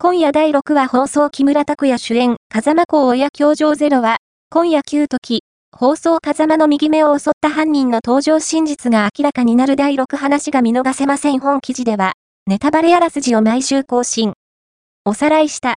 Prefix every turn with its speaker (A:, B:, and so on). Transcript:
A: 今夜第6話放送木村拓哉主演、風間公親教場ゼロは、今夜9時、放送風間の右目を襲った犯人の登場真実が明らかになる第6話が見逃せません本記事では、ネタバレあらすじを毎週更新。おさらいした。